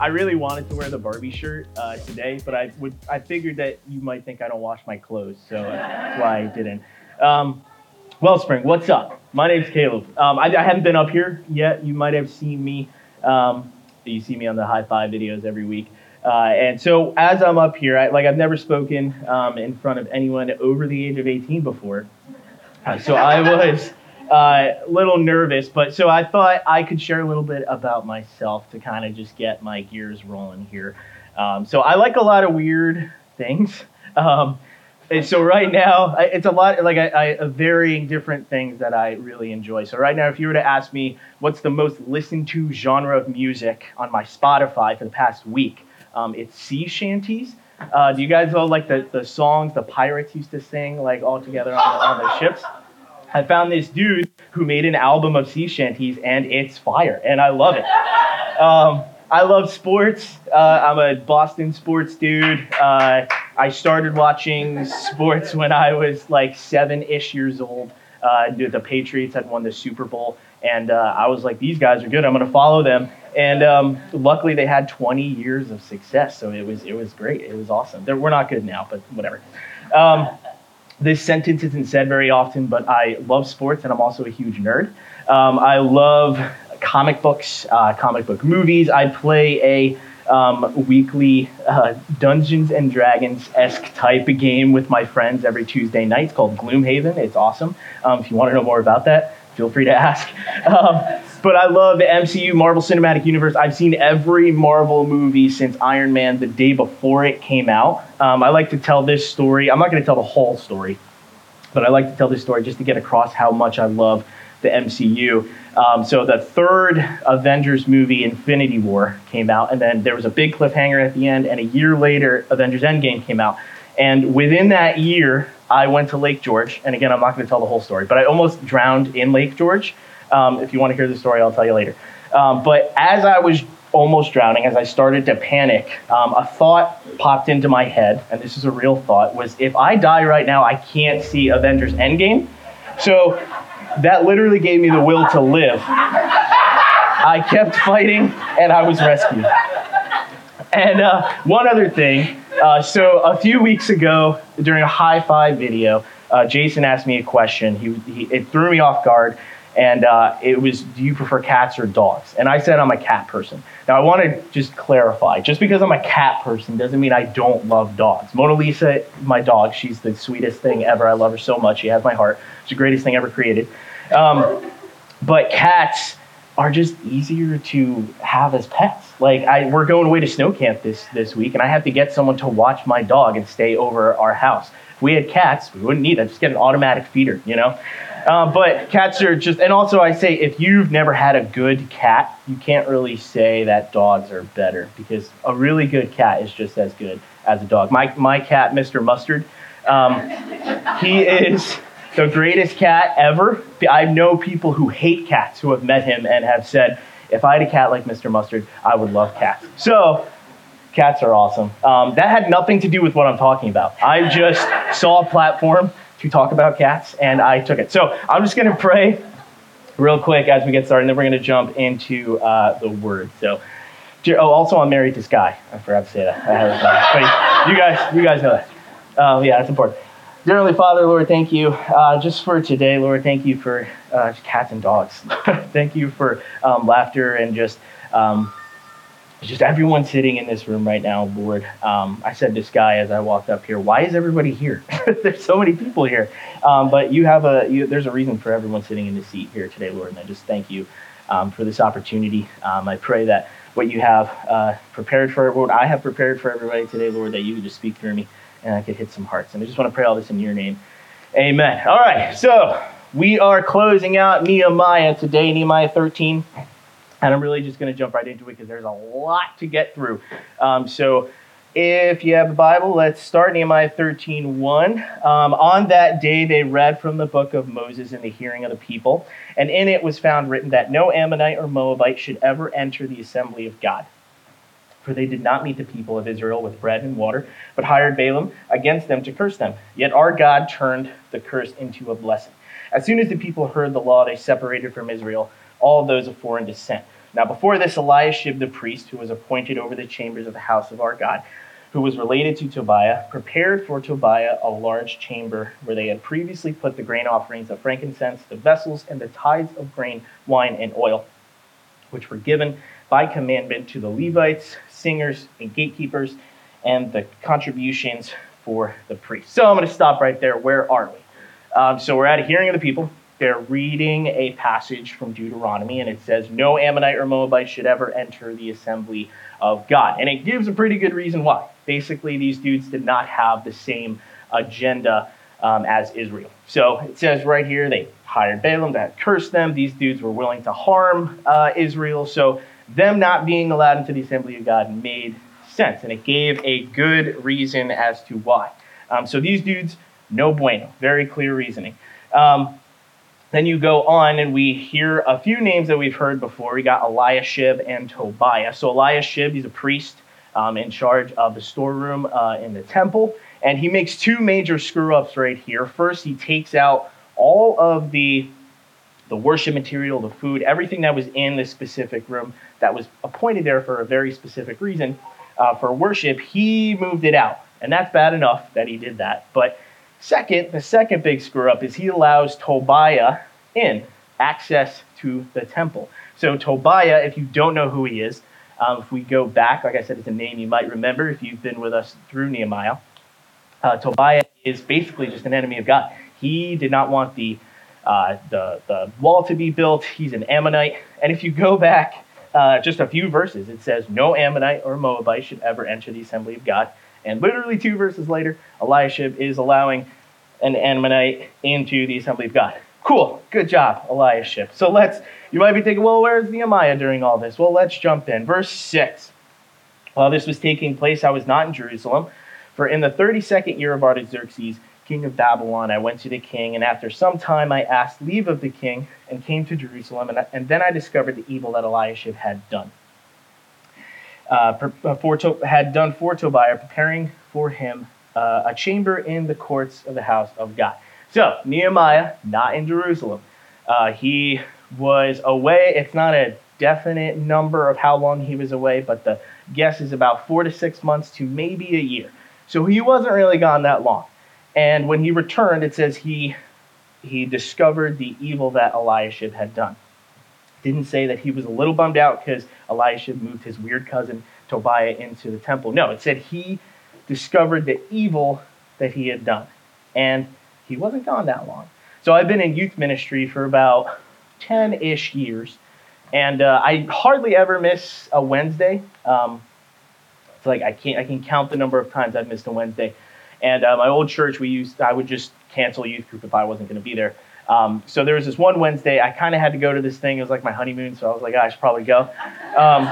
I really wanted to wear the Barbie shirt uh, today, but I would I figured that you might think I don't wash my clothes, so that's why I didn't. Um, Wellspring, what's up? My name's Caleb. Um, I, I, haven't been up here yet. You might have seen me. Um, you see me on the high five videos every week. Uh, and so as I'm up here, I, like I've never spoken um, in front of anyone over the age of 18 before. Uh, so I was uh, a little nervous, but so I thought I could share a little bit about myself to kind of just get my gears rolling here. Um, so I like a lot of weird things. Um, and so right now, it's a lot like I, I, varying different things that I really enjoy. So right now, if you were to ask me what's the most listened to genre of music on my Spotify for the past week, um, it's sea shanties. Uh, do you guys know like the, the songs the pirates used to sing like all together on the, on the ships? I found this dude who made an album of sea shanties and it's fire and I love it. Um, I love sports. Uh, I'm a Boston sports dude. Uh, I started watching sports when I was like seven ish years old. Uh, the Patriots had won the Super Bowl, and uh, I was like, these guys are good. I'm going to follow them. And um, luckily, they had 20 years of success, so it was it was great. It was awesome. They're, we're not good now, but whatever. Um, this sentence isn't said very often, but I love sports, and I'm also a huge nerd. Um, I love comic books, uh, comic book movies. I play a um, weekly uh, Dungeons and Dragons esque type of game with my friends every Tuesday night. It's called Gloomhaven. It's awesome. Um, if you want to know more about that, feel free to ask. But I love the MCU, Marvel Cinematic Universe. I've seen every Marvel movie since Iron Man the day before it came out. Um, I like to tell this story. I'm not going to tell the whole story, but I like to tell this story just to get across how much I love the MCU. Um, so the third Avengers movie, Infinity War, came out, and then there was a big cliffhanger at the end, and a year later, Avengers Endgame came out. And within that year, I went to Lake George, and again, I'm not going to tell the whole story, but I almost drowned in Lake George. Um, if you want to hear the story, I'll tell you later. Um, but as I was almost drowning, as I started to panic, um, a thought popped into my head, and this is a real thought, was if I die right now, I can't see Avengers Endgame. So that literally gave me the will to live. I kept fighting and I was rescued. And uh, one other thing uh, so a few weeks ago during a high five video, uh, Jason asked me a question. He, he, it threw me off guard, and uh, it was, Do you prefer cats or dogs? And I said, I'm a cat person. Now, I want to just clarify just because I'm a cat person doesn't mean I don't love dogs. Mona Lisa, my dog, she's the sweetest thing ever. I love her so much. She has my heart. It's the greatest thing ever created. Um, but cats are just easier to have as pets. Like I, we're going away to snow camp this this week, and I have to get someone to watch my dog and stay over our house. If we had cats, we wouldn't need that. Just get an automatic feeder, you know. Uh, but cats are just, and also I say if you've never had a good cat, you can't really say that dogs are better because a really good cat is just as good as a dog. My my cat, Mr. Mustard, um, he is the greatest cat ever. I know people who hate cats who have met him and have said, if I had a cat like Mr. Mustard, I would love cats. So, cats are awesome. Um, that had nothing to do with what I'm talking about. I just saw a platform to talk about cats and I took it. So, I'm just going to pray real quick as we get started, and then we're going to jump into uh, the word. So, oh, also, I'm married to Sky. I forgot to say that. You guys, you guys know that. Um, yeah, that's important. Dear Heavenly Father, Lord, thank you uh, just for today, Lord. Thank you for uh, cats and dogs. thank you for um, laughter and just um, just everyone sitting in this room right now, Lord. Um, I said this guy as I walked up here, why is everybody here? there's so many people here, um, but you have a you, there's a reason for everyone sitting in the seat here today, Lord. And I just thank you um, for this opportunity. Um, I pray that what you have uh, prepared for what I have prepared for everybody today, Lord, that you would just speak through me and I could hit some hearts. And I just want to pray all this in your name. Amen. All right, so we are closing out Nehemiah today, Nehemiah 13. And I'm really just going to jump right into it because there's a lot to get through. Um, so if you have a Bible, let's start Nehemiah 13 1. Um, on that day, they read from the book of Moses in the hearing of the people. And in it was found written that no Ammonite or Moabite should ever enter the assembly of God for they did not meet the people of Israel with bread and water, but hired Balaam against them to curse them. Yet our God turned the curse into a blessing. As soon as the people heard the law, they separated from Israel all those of foreign descent. Now, before this, Eliashib the priest, who was appointed over the chambers of the house of our God, who was related to Tobiah, prepared for Tobiah a large chamber where they had previously put the grain offerings of frankincense, the vessels, and the tithes of grain, wine, and oil, which were given by commandment to the Levites, singers, and gatekeepers, and the contributions for the priests. So I'm going to stop right there. Where are we? Um, so we're at a hearing of the people. They're reading a passage from Deuteronomy, and it says, No Ammonite or Moabite should ever enter the assembly of God. And it gives a pretty good reason why. Basically, these dudes did not have the same agenda um, as Israel. So it says right here, they hired Balaam to curse them. These dudes were willing to harm uh, Israel. So them not being allowed into the assembly of God made sense, and it gave a good reason as to why. Um, so these dudes, no bueno, very clear reasoning. Um, then you go on, and we hear a few names that we've heard before. We got Eliashib and Tobiah. So Eliashib, he's a priest um, in charge of the storeroom uh, in the temple, and he makes two major screw ups right here. First, he takes out all of the the worship material, the food, everything that was in this specific room that was appointed there for a very specific reason uh, for worship, he moved it out. And that's bad enough that he did that. But second, the second big screw up is he allows Tobiah in access to the temple. So, Tobiah, if you don't know who he is, um, if we go back, like I said, it's a name you might remember if you've been with us through Nehemiah. Uh, Tobiah is basically just an enemy of God. He did not want the uh, the, the wall to be built. He's an Ammonite. And if you go back uh, just a few verses, it says, No Ammonite or Moabite should ever enter the assembly of God. And literally two verses later, Eliashib is allowing an Ammonite into the assembly of God. Cool. Good job, Eliashib. So let's, you might be thinking, well, where's Nehemiah during all this? Well, let's jump in. Verse 6. While this was taking place, I was not in Jerusalem, for in the 32nd year of Artaxerxes, king of Babylon, I went to the king, and after some time I asked leave of the king and came to Jerusalem, and, and then I discovered the evil that Eliashib had done. Uh, uh for had done for Tobiah, preparing for him uh, a chamber in the courts of the house of God. So, Nehemiah, not in Jerusalem. Uh, he was away. It's not a definite number of how long he was away, but the guess is about four to six months to maybe a year. So he wasn't really gone that long. And when he returned, it says he he discovered the evil that Eliashib had done. Didn't say that he was a little bummed out because Eliashib moved his weird cousin Tobiah into the temple. No, it said he discovered the evil that he had done. And he wasn't gone that long. So I've been in youth ministry for about 10 ish years. And uh, I hardly ever miss a Wednesday. Um, it's like I can't I can count the number of times I've missed a Wednesday. And uh, my old church, we used I would just cancel youth group if I wasn't going to be there. Um, so there was this one Wednesday I kind of had to go to this thing. It was like my honeymoon, so I was like, oh, I should probably go. Um,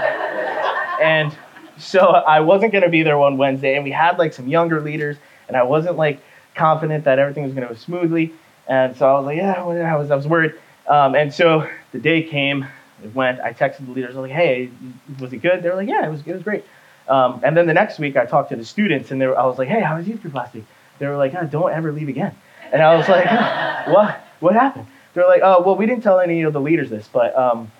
and so I wasn't going to be there one Wednesday, and we had like some younger leaders, and I wasn't like confident that everything was going to go smoothly. And so I was like, yeah, I was I was worried. Um, and so the day came, it went. I texted the leaders. I was like, hey, was it good? They were like, yeah, it was. It was great. Um, and then the next week, I talked to the students, and they were, I was like, "Hey, how was youth group last week?" They were like, oh, "Don't ever leave again." And I was like, oh, "What? What happened?" They're like, "Oh, well, we didn't tell any of the leaders this, but um,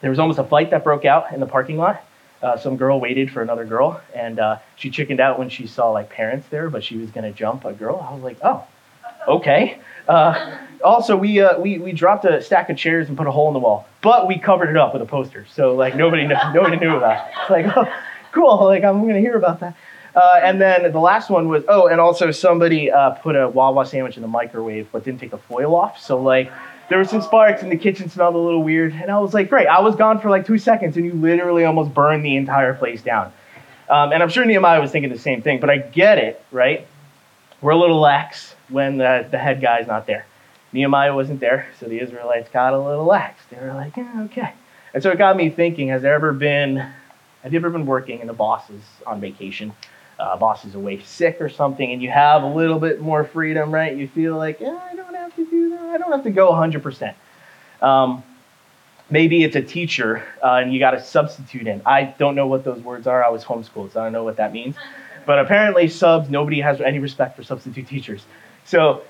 there was almost a fight that broke out in the parking lot. Uh, some girl waited for another girl, and uh, she chickened out when she saw like parents there, but she was gonna jump a girl. I was like, "Oh, okay." Uh, also, we, uh, we we dropped a stack of chairs and put a hole in the wall, but we covered it up with a poster, so like nobody nobody knew about it. Like, oh, cool. Like, I'm to hear about that. Uh, and then the last one was, oh, and also somebody uh, put a Wawa sandwich in the microwave but didn't take the foil off. So, like, there were some sparks and the kitchen smelled a little weird. And I was like, great. I was gone for like two seconds and you literally almost burned the entire place down. Um, and I'm sure Nehemiah was thinking the same thing, but I get it, right? We're a little lax when the, the head guy's not there. Nehemiah wasn't there, so the Israelites got a little lax. They were like, yeah, okay. And so it got me thinking has there ever been have you ever been working and the boss is on vacation? Uh, boss is away sick or something, and you have a little bit more freedom, right? You feel like, yeah, I don't have to do that. I don't have to go 100%. Um, maybe it's a teacher uh, and you got a substitute in. I don't know what those words are. I was homeschooled, so I don't know what that means. But apparently, subs, nobody has any respect for substitute teachers. So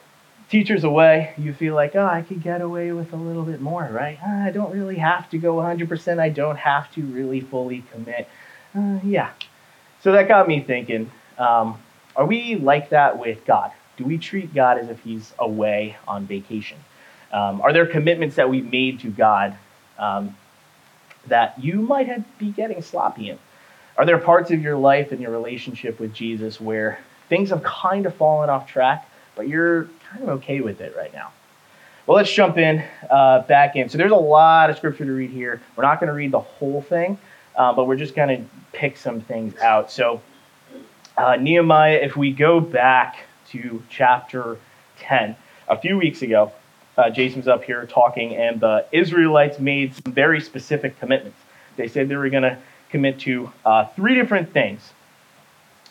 teacher's away, you feel like, oh, I could get away with a little bit more, right? Uh, I don't really have to go 100%. I don't have to really fully commit. Uh, yeah. So that got me thinking um, are we like that with God? Do we treat God as if he's away on vacation? Um, are there commitments that we've made to God um, that you might have, be getting sloppy in? Are there parts of your life and your relationship with Jesus where things have kind of fallen off track, but you're kind of okay with it right now? Well, let's jump in uh, back in. So there's a lot of scripture to read here. We're not going to read the whole thing, uh, but we're just going to pick some things out. So uh, Nehemiah, if we go back to chapter 10, a few weeks ago, uh, Jason was up here talking, and the Israelites made some very specific commitments. They said they were going to commit to uh, three different things.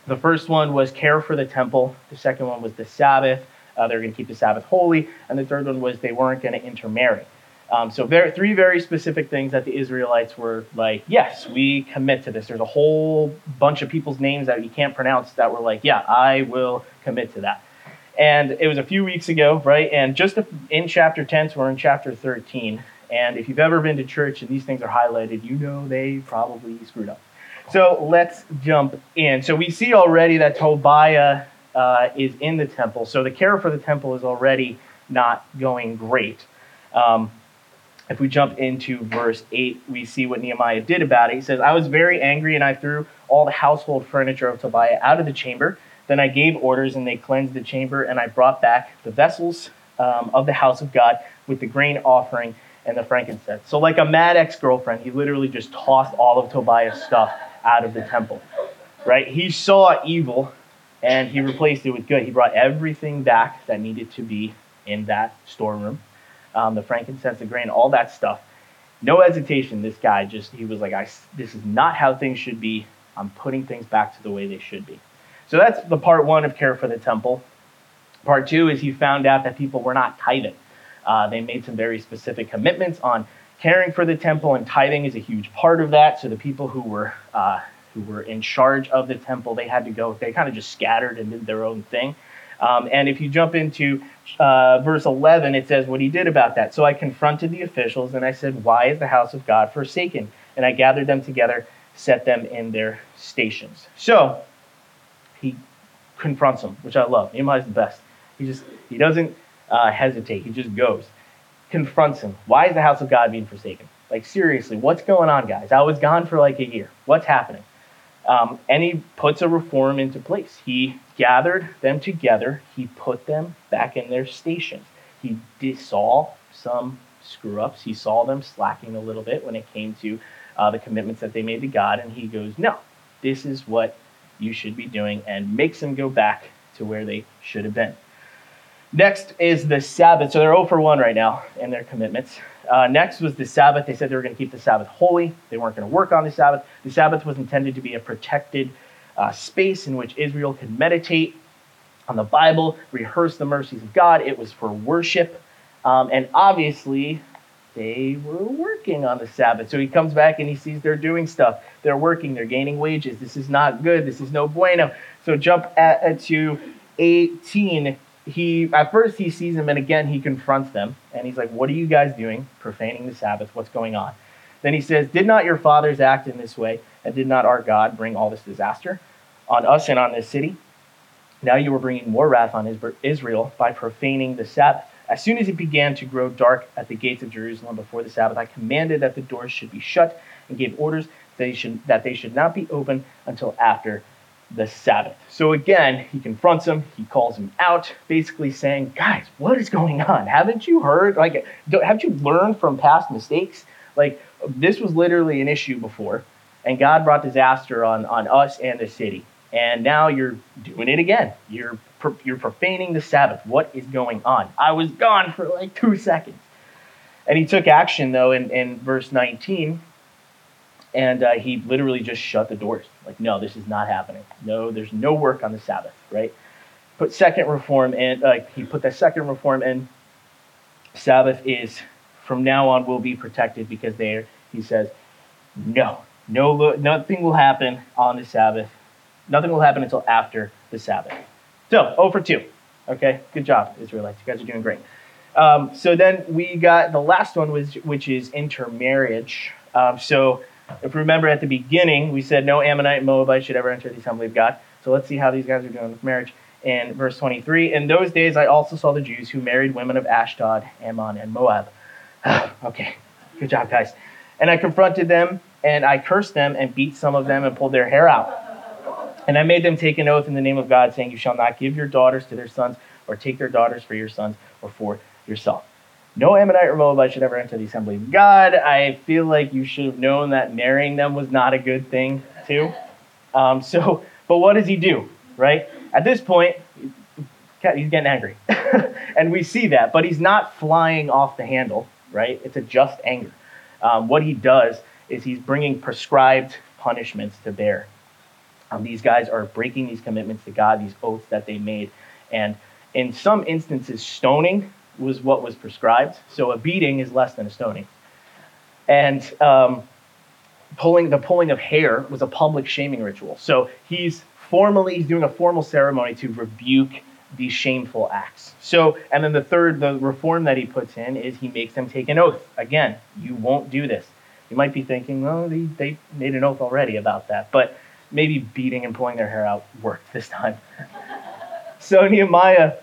The first one was care for the temple. The second one was the Sabbath. Uh, they're going to keep the Sabbath holy. And the third one was they weren't going to intermarry. Um, so very, three very specific things that the Israelites were like, yes, we commit to this. There's a whole bunch of people's names that you can't pronounce that were like, yeah, I will commit to that. And it was a few weeks ago, right? And just in chapter 10, so we're in chapter 13. And if you've ever been to church and these things are highlighted, you know they probably screwed up. So let's jump in. So we see already that Tobiah uh, is in the temple. So the care for the temple is already not going great. Um, if we jump into verse 8, we see what Nehemiah did about it. He says, I was very angry and I threw all the household furniture of Tobiah out of the chamber. Then I gave orders and they cleansed the chamber and I brought back the vessels um, of the house of God with the grain offering and the frankincense. So, like a mad ex girlfriend, he literally just tossed all of Tobiah's stuff out of the temple, right? He saw evil and he replaced it with good. He brought everything back that needed to be in that storeroom um, the frankincense, the grain, all that stuff. No hesitation. This guy just, he was like, I, this is not how things should be. I'm putting things back to the way they should be. So that's the part one of care for the temple. Part two is he found out that people were not tithing. Uh, they made some very specific commitments on caring for the temple, and tithing is a huge part of that. So the people who were uh, who were in charge of the temple, they had to go. They kind of just scattered and did their own thing. Um, and if you jump into uh, verse 11, it says what he did about that. So I confronted the officials and I said, Why is the house of God forsaken? And I gathered them together, set them in their stations. So he confronts them, which I love. Nehemiah's the best. He just he doesn't uh, hesitate. He just goes, confronts him. Why is the house of God being forsaken? Like seriously, what's going on, guys? I was gone for like a year. What's happening? Um, and he puts a reform into place. He gathered them together, he put them back in their stations. He saw some screw ups, he saw them slacking a little bit when it came to uh, the commitments that they made to God, and he goes, No, this is what you should be doing, and makes them go back to where they should have been. Next is the Sabbath. So they're 0 for 1 right now in their commitments. Uh, next was the Sabbath. They said they were going to keep the Sabbath holy. They weren't going to work on the Sabbath. The Sabbath was intended to be a protected uh, space in which Israel could meditate on the Bible, rehearse the mercies of God. It was for worship. Um, and obviously, they were working on the Sabbath. So he comes back and he sees they're doing stuff. They're working, they're gaining wages. This is not good. This is no bueno. So jump at, at to 18 he at first he sees them and again he confronts them and he's like what are you guys doing? Profaning the sabbath. What's going on? Then he says did not your fathers act in this way? And did not our god bring all this disaster on us and on this city? Now you are bringing more wrath on israel by profaning the sabbath. As soon as it began to grow dark at the gates of jerusalem before the sabbath i commanded that the doors should be shut and gave orders that they should, that they should not be open until after the Sabbath. So again, he confronts him, he calls him out, basically saying, Guys, what is going on? Haven't you heard? Like, haven't you learned from past mistakes? Like, this was literally an issue before, and God brought disaster on, on us and the city. And now you're doing it again. You're, you're profaning the Sabbath. What is going on? I was gone for like two seconds. And he took action, though, in, in verse 19 and uh, he literally just shut the doors. Like, no, this is not happening. No, there's no work on the Sabbath, right? Put second reform in. Uh, he put the second reform in. Sabbath is from now on will be protected because there he says, no, no, nothing will happen on the Sabbath. Nothing will happen until after the Sabbath. So, 0 for 2. Okay, good job, Israelites. You guys are doing great. Um, so then we got the last one, which, which is intermarriage. Um, so if you remember at the beginning, we said no Ammonite and Moabite should ever enter the assembly of God. So let's see how these guys are doing with marriage. In verse 23, in those days I also saw the Jews who married women of Ashdod, Ammon, and Moab. okay, good job, guys. And I confronted them, and I cursed them, and beat some of them, and pulled their hair out. And I made them take an oath in the name of God, saying, You shall not give your daughters to their sons, or take their daughters for your sons, or for yourself. No Ammonite or Moabite should ever enter the assembly of God. I feel like you should have known that marrying them was not a good thing, too. Um, so, but what does he do, right? At this point, he's getting angry. and we see that, but he's not flying off the handle, right? It's a just anger. Um, what he does is he's bringing prescribed punishments to bear. Um, these guys are breaking these commitments to God, these oaths that they made. And in some instances, stoning was what was prescribed. So a beating is less than a stoning. And um, pulling the pulling of hair was a public shaming ritual. So he's formally he's doing a formal ceremony to rebuke these shameful acts. So, and then the third, the reform that he puts in is he makes them take an oath. Again, you won't do this. You might be thinking, well, they, they made an oath already about that, but maybe beating and pulling their hair out worked this time. so Nehemiah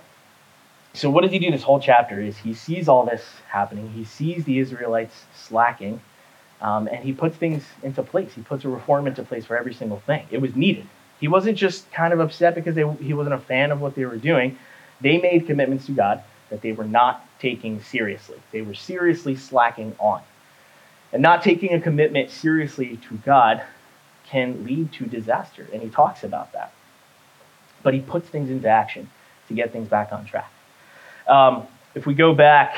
so what does he do this whole chapter is he sees all this happening. He sees the israelites slacking um, and he puts things into place. He puts a reform into place for every single thing. It was needed. He wasn't just kind of upset because they, he wasn't a fan of what they were doing. They made commitments to god that they were not taking seriously. They were seriously slacking on. And not taking a commitment seriously to god can lead to disaster and he talks about that. But he puts things into action to get things back on track um, if we go back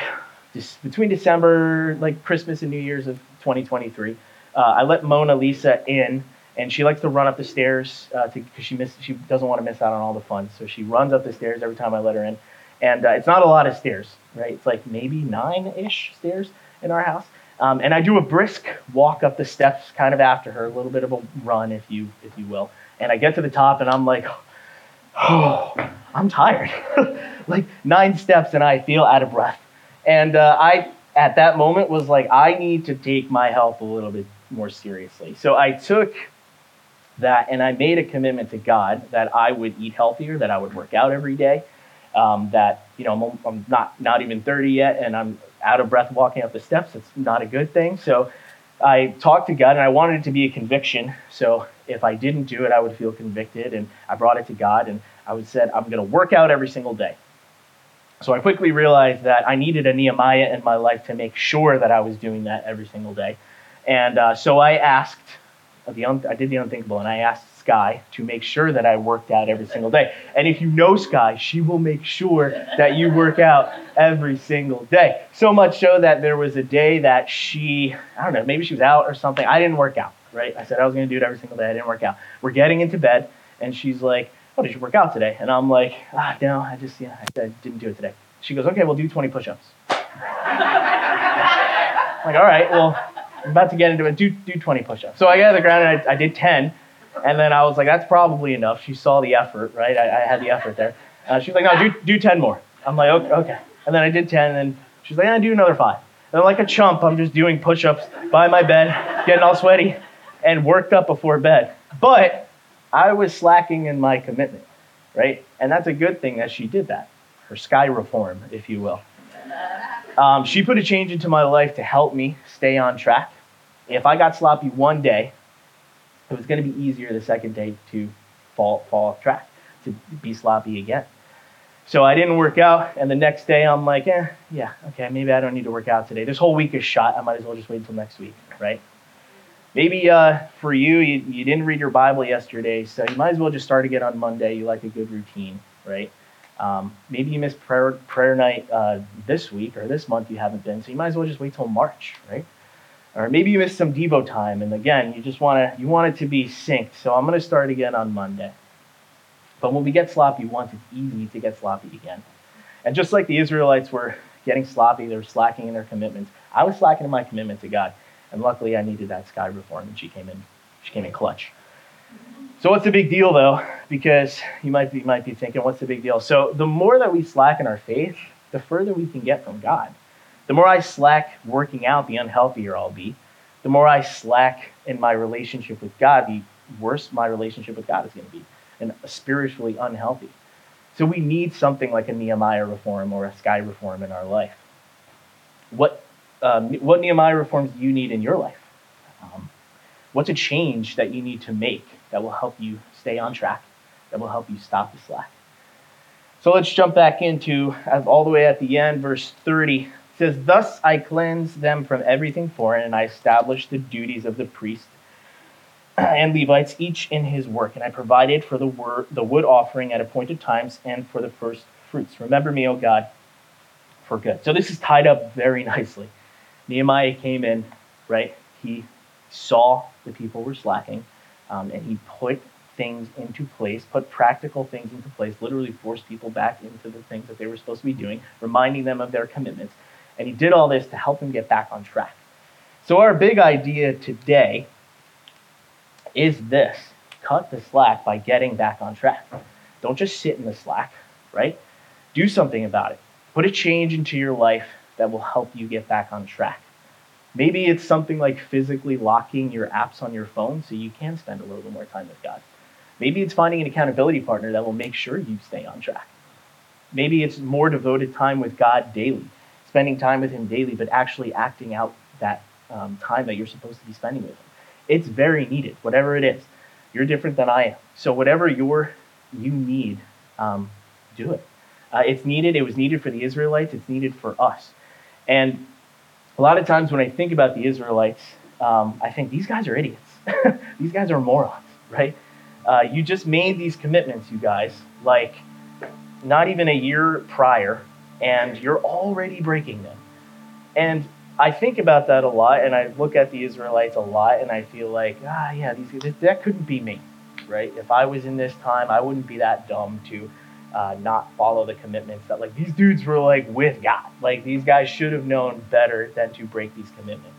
just between December, like Christmas and New Year's of 2023, uh, I let Mona Lisa in, and she likes to run up the stairs because uh, she she doesn't want to miss out on all the fun. So she runs up the stairs every time I let her in, and uh, it's not a lot of stairs, right? It's like maybe nine-ish stairs in our house. Um, and I do a brisk walk up the steps, kind of after her, a little bit of a run, if you if you will. And I get to the top, and I'm like, oh, I'm tired. like nine steps and I feel out of breath. And uh, I, at that moment, was like, I need to take my health a little bit more seriously. So I took that and I made a commitment to God that I would eat healthier, that I would work out every day, um, that, you know, I'm, I'm not, not even 30 yet and I'm out of breath walking up the steps. It's not a good thing. So I talked to God and I wanted it to be a conviction. So if I didn't do it, I would feel convicted. And I brought it to God and I would said, I'm going to work out every single day. So I quickly realized that I needed a Nehemiah in my life to make sure that I was doing that every single day. And uh, so I asked, I did the unthinkable, and I asked Sky to make sure that I worked out every single day. And if you know Sky, she will make sure that you work out every single day. So much so that there was a day that she, I don't know, maybe she was out or something. I didn't work out, right? I said I was going to do it every single day. I didn't work out. We're getting into bed, and she's like, oh, did you work out today? And I'm like, ah, no, I just, yeah, I, didn't do it today. She goes, okay, we'll do 20 push-ups. like, all right, well, I'm about to get into it. Do, do 20 push-ups. So I got to the ground and I, I, did 10. And then I was like, that's probably enough. She saw the effort, right? I, I had the effort there. Uh, she's like, no, do, do 10 more. I'm like, okay, okay. And then I did 10, and she's like, I do another five. And I'm like a chump, I'm just doing push-ups by my bed, getting all sweaty, and worked up before bed. But I was slacking in my commitment, right? And that's a good thing that she did that, her sky reform, if you will. Um, she put a change into my life to help me stay on track. If I got sloppy one day, it was going to be easier the second day to fall, fall off track, to be sloppy again. So I didn't work out, and the next day I'm like, eh, yeah, okay, maybe I don't need to work out today. This whole week is shot. I might as well just wait until next week, right? Maybe uh, for you, you, you didn't read your Bible yesterday, so you might as well just start again on Monday. You like a good routine, right? Um, maybe you missed prayer, prayer night uh, this week or this month you haven't been, so you might as well just wait till March, right? Or maybe you missed some Devo time, and again, you just want to you want it to be synced. So I'm going to start again on Monday. But when we get sloppy once, it's easy to get sloppy again. And just like the Israelites were getting sloppy, they were slacking in their commitments. I was slacking in my commitment to God. And luckily, I needed that sky reform, and she came in. She came in clutch. So what's the big deal though? Because you might be might be thinking, what's the big deal? So the more that we slack in our faith, the further we can get from God. The more I slack working out, the unhealthier I'll be. The more I slack in my relationship with God, the worse my relationship with God is going to be, and spiritually unhealthy. So we need something like a Nehemiah reform or a Sky reform in our life. What um, what Nehemiah reforms do you need in your life? Um, what's a change that you need to make that will help you stay on track, that will help you stop the slack? So let's jump back into all the way at the end, verse 30. Says, Thus I cleanse them from everything foreign, and I establish the duties of the priest and Levites, each in his work. And I provided for the, word, the wood offering at appointed times and for the first fruits. Remember me, O God, for good. So this is tied up very nicely. Nehemiah came in, right? He saw the people were slacking, um, and he put things into place, put practical things into place, literally forced people back into the things that they were supposed to be doing, reminding them of their commitments. And he did all this to help him get back on track. So, our big idea today is this cut the slack by getting back on track. Don't just sit in the slack, right? Do something about it. Put a change into your life that will help you get back on track. Maybe it's something like physically locking your apps on your phone so you can spend a little bit more time with God. Maybe it's finding an accountability partner that will make sure you stay on track. Maybe it's more devoted time with God daily, spending time with Him daily, but actually acting out that um, time that you're supposed to be spending with Him. It's very needed, whatever it is. You're different than I am. So whatever you're, you need, um, do it. Uh, it's needed. It was needed for the Israelites. It's needed for us. And a lot of times when I think about the Israelites, um, I think these guys are idiots. these guys are morons, right? Uh, you just made these commitments, you guys, like not even a year prior, and you're already breaking them. And I think about that a lot, and I look at the Israelites a lot, and I feel like, ah, yeah, these, that couldn't be me, right? If I was in this time, I wouldn't be that dumb to uh, not follow the commitments that, like, these dudes were like with God. Like, these guys should have known better than to break these commitments.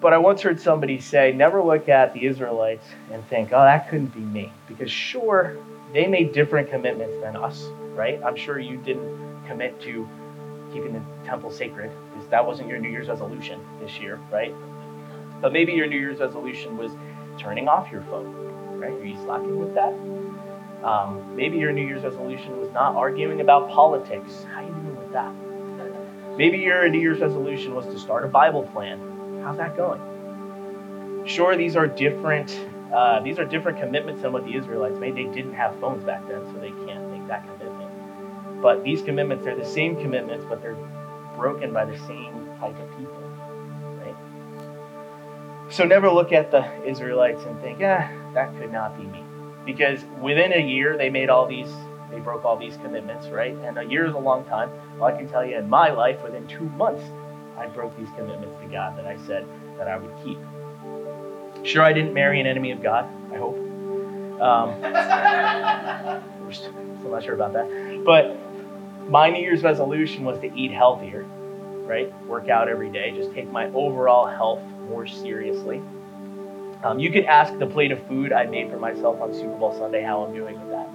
But I once heard somebody say, never look at the Israelites and think, oh, that couldn't be me. Because sure, they made different commitments than us, right? I'm sure you didn't commit to keeping the temple sacred because that wasn't your New Year's resolution this year, right? But maybe your New Year's resolution was turning off your phone, right? Are you slacking with that? Um, maybe your New Year's resolution was not arguing about politics. How are you doing with that? Maybe your New Year's resolution was to start a Bible plan. How's that going? Sure, these are different. Uh, these are different commitments than what the Israelites made. They didn't have phones back then, so they can't make that commitment. But these commitments, they're the same commitments, but they're broken by the same type of people. Right? So never look at the Israelites and think, ah, that could not be me. Because within a year they made all these they broke all these commitments, right? And a year is a long time. Well, I can tell you in my life, within two months, I broke these commitments to God that I said that I would keep. Sure, I didn't marry an enemy of God, I hope. Um, I'm not sure about that. But my New Year's resolution was to eat healthier, right? Work out every day, just take my overall health more seriously. Um, you could ask the plate of food I made for myself on Super Bowl Sunday how I'm doing with that.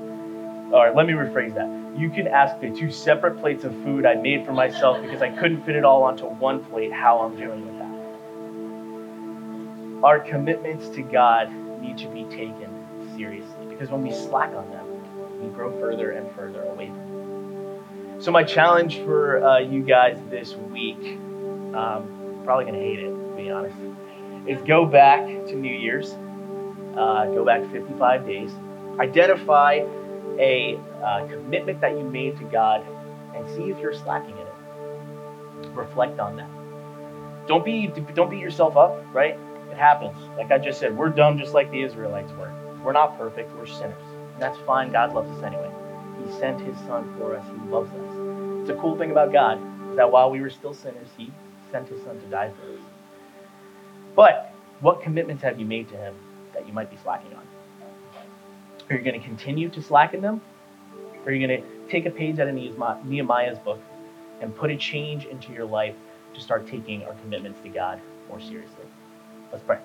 All right, let me rephrase that. You can ask the two separate plates of food I made for myself because I couldn't fit it all onto one plate how I'm doing with that. Our commitments to God need to be taken seriously because when we slack on them, we grow further and further away from. So, my challenge for uh, you guys this week, um, probably going to hate it, to be honest, is go back to New Year's, uh, go back 55 days, identify a uh, commitment that you made to God, and see if you're slacking in it. Reflect on that. Don't be don't beat yourself up, right? It happens. Like I just said, we're dumb just like the Israelites were. We're not perfect. We're sinners. And that's fine. God loves us anyway. He sent his son for us. He loves us. It's a cool thing about God is that while we were still sinners, he sent his son to die for us. But what commitments have you made to him that you might be slacking on? Are you going to continue to slacken them? Are you going to take a page out of Nehemiah's book and put a change into your life to start taking our commitments to God more seriously? Let's pray.